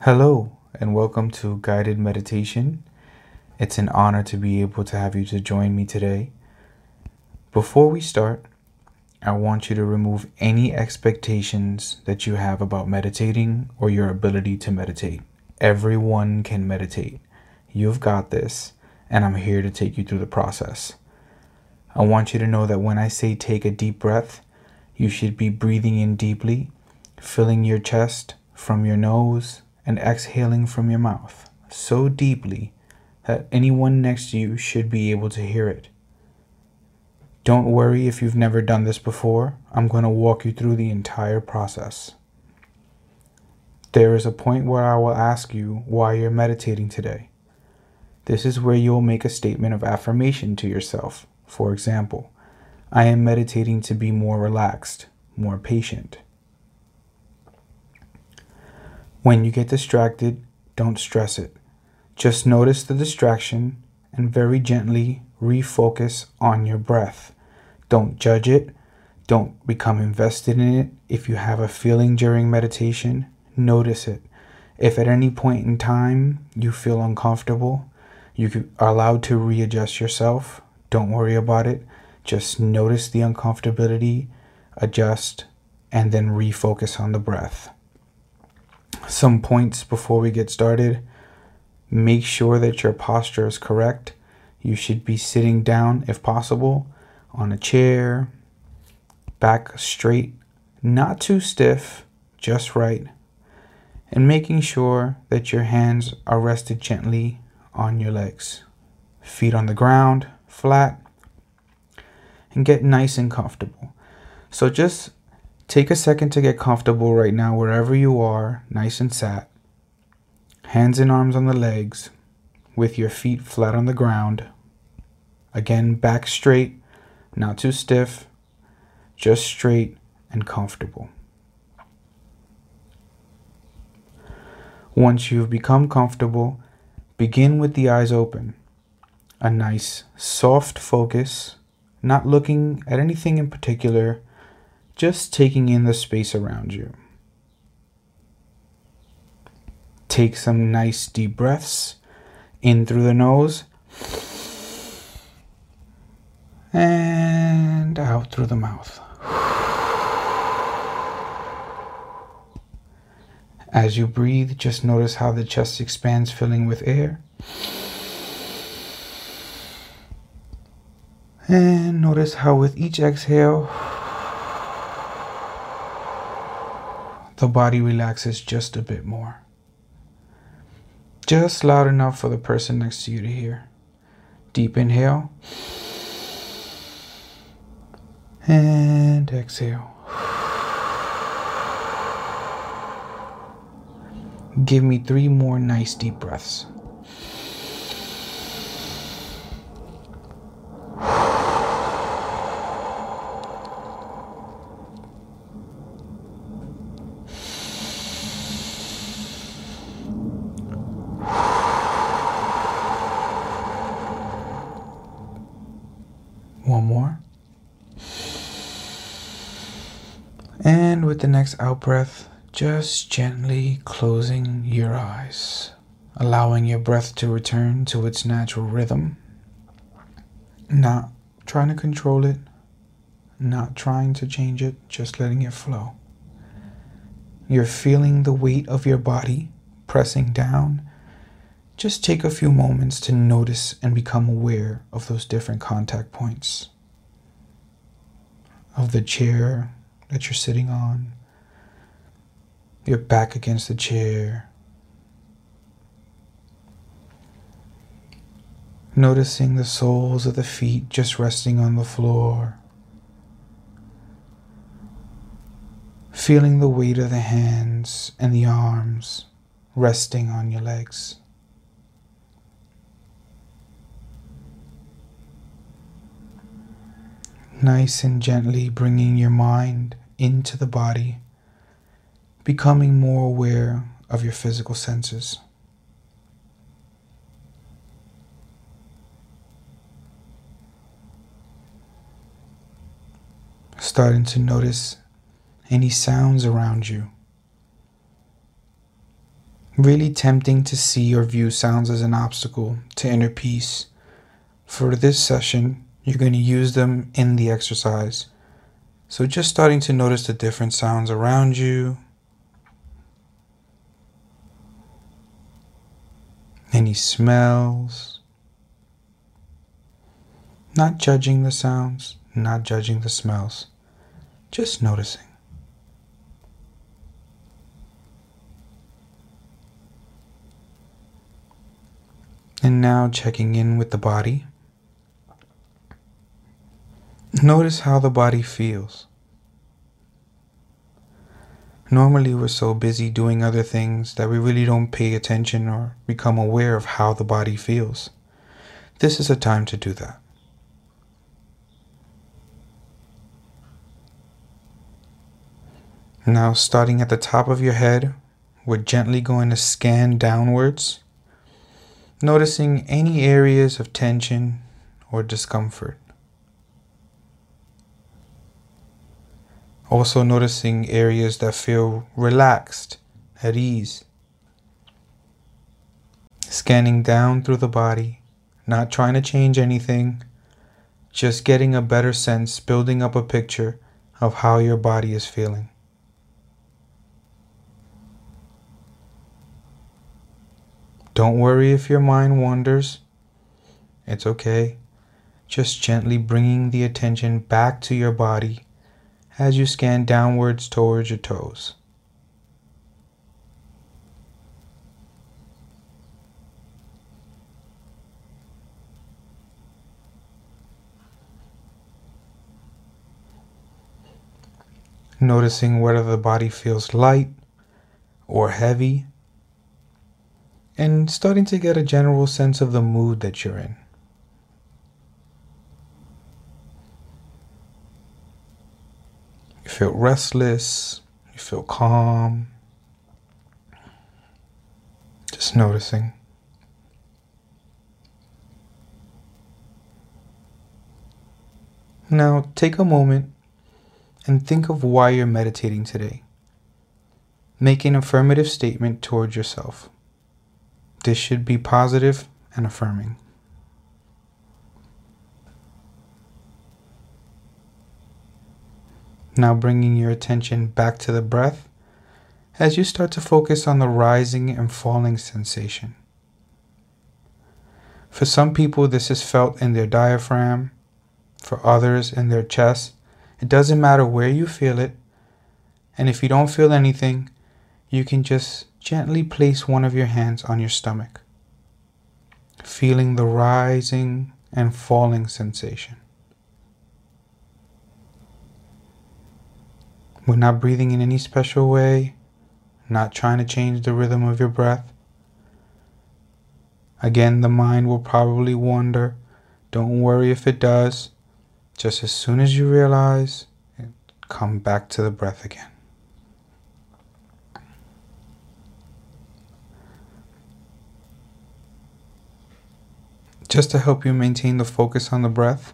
Hello, and welcome to Guided Meditation. It's an honor to be able to have you to join me today. Before we start, I want you to remove any expectations that you have about meditating or your ability to meditate. Everyone can meditate. You've got this, and I'm here to take you through the process. I want you to know that when I say take a deep breath, you should be breathing in deeply, filling your chest from your nose and exhaling from your mouth so deeply that anyone next to you should be able to hear it. Don't worry if you've never done this before. I'm going to walk you through the entire process. There is a point where I will ask you why you're meditating today. This is where you'll make a statement of affirmation to yourself. For example, I am meditating to be more relaxed, more patient, when you get distracted, don't stress it. Just notice the distraction and very gently refocus on your breath. Don't judge it. Don't become invested in it. If you have a feeling during meditation, notice it. If at any point in time you feel uncomfortable, you are allowed to readjust yourself. Don't worry about it. Just notice the uncomfortability, adjust, and then refocus on the breath some points before we get started. Make sure that your posture is correct. You should be sitting down, if possible, on a chair, back straight, not too stiff, just right, and making sure that your hands are rested gently on your legs. Feet on the ground, flat, and get nice and comfortable. So just Take a second to get comfortable right now, wherever you are, nice and sat. Hands and arms on the legs, with your feet flat on the ground. Again, back straight, not too stiff, just straight and comfortable. Once you've become comfortable, begin with the eyes open. A nice, soft focus, not looking at anything in particular just taking in the space around you. Take some nice deep breaths in through the nose and out through the mouth. As you breathe, just notice how the chest expands, filling with air. And notice how with each exhale, the body relaxes just a bit more. Just loud enough for the person next to you to hear. Deep inhale. And exhale. Give me three more nice deep breaths. One more. And with the next out breath, just gently closing your eyes, allowing your breath to return to its natural rhythm. Not trying to control it, not trying to change it, just letting it flow. You're feeling the weight of your body pressing down just take a few moments to notice and become aware of those different contact points of the chair that you're sitting on, your back against the chair. Noticing the soles of the feet just resting on the floor. Feeling the weight of the hands and the arms resting on your legs. Nice and gently bringing your mind into the body, becoming more aware of your physical senses. Starting to notice any sounds around you, Really tempting to see or view sounds as an obstacle to inner peace. For this session, you're going to use them in the exercise. So just starting to notice the different sounds around you. Any smells. Not judging the sounds, not judging the smells, just noticing. And now checking in with the body. Notice how the body feels. Normally, we're so busy doing other things that we really don't pay attention or become aware of how the body feels. This is a time to do that. Now, starting at the top of your head, we're gently going to scan downwards noticing any areas of tension or discomfort. Also, noticing areas that feel relaxed, at ease. Scanning down through the body, not trying to change anything, just getting a better sense, building up a picture of how your body is feeling. Don't worry if your mind wanders. It's okay. Just gently bringing the attention back to your body as you scan downwards towards your toes. Noticing whether the body feels light or heavy and starting to get a general sense of the mood that you're in. Feel restless, you feel calm, just noticing. Now take a moment and think of why you're meditating today. Make an affirmative statement towards yourself. This should be positive and affirming. Now bringing your attention back to the breath as you start to focus on the rising and falling sensation. For some people, this is felt in their diaphragm, for others, in their chest. It doesn't matter where you feel it, and if you don't feel anything, you can just gently place one of your hands on your stomach, feeling the rising and falling sensation. We're not breathing in any special way, not trying to change the rhythm of your breath. Again, the mind will probably wander. Don't worry if it does. Just as soon as you realize, come back to the breath again. Just to help you maintain the focus on the breath,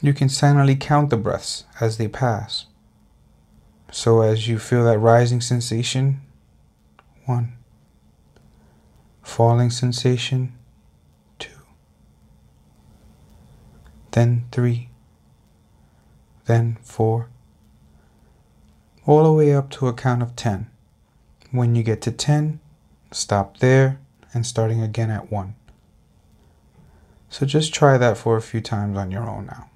you can silently count the breaths as they pass. So as you feel that rising sensation, one, falling sensation, two, then three, then four, all the way up to a count of 10. When you get to 10, stop there and starting again at 1. So just try that for a few times on your own now.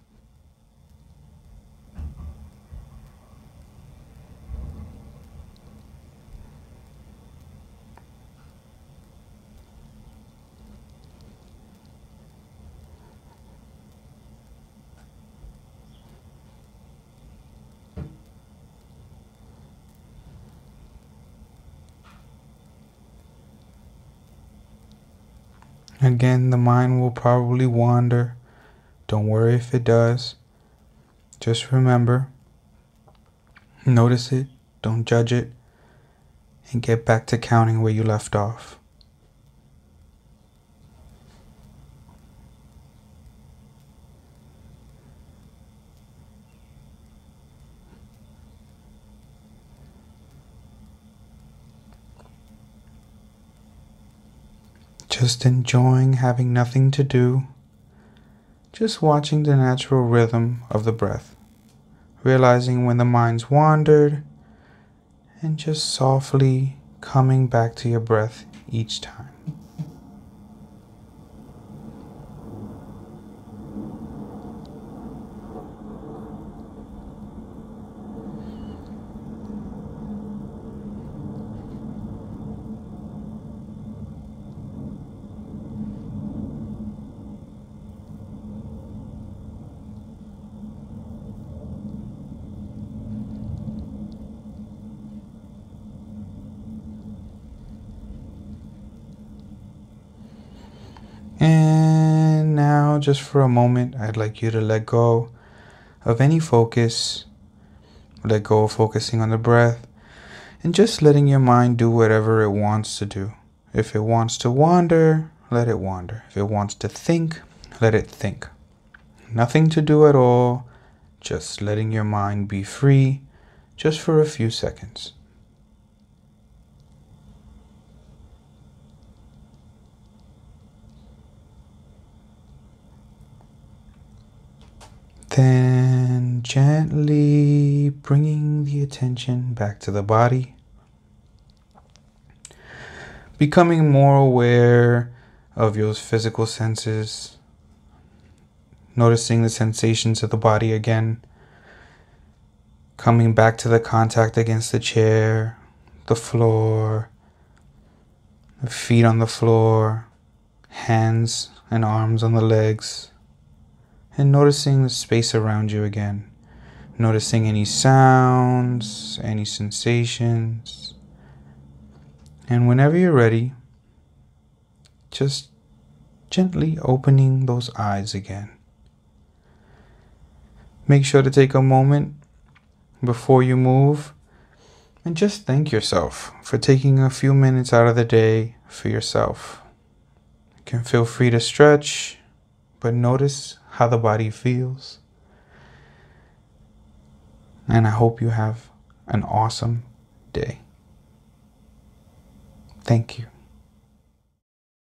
Again, the mind will probably wander. Don't worry if it does. Just remember, notice it, don't judge it, and get back to counting where you left off. Just enjoying having nothing to do, just watching the natural rhythm of the breath, realizing when the mind's wandered, and just softly coming back to your breath each time. And now, just for a moment, I'd like you to let go of any focus, let go of focusing on the breath, and just letting your mind do whatever it wants to do. If it wants to wander, let it wander. If it wants to think, let it think. Nothing to do at all, just letting your mind be free just for a few seconds. Then gently bringing the attention back to the body. Becoming more aware of your physical senses. Noticing the sensations of the body again. Coming back to the contact against the chair, the floor, the feet on the floor, hands and arms on the legs and noticing the space around you again. Noticing any sounds, any sensations. And whenever you're ready, just gently opening those eyes again. Make sure to take a moment before you move and just thank yourself for taking a few minutes out of the day for yourself. You can feel free to stretch, but notice how the body feels. And I hope you have an awesome day. Thank you.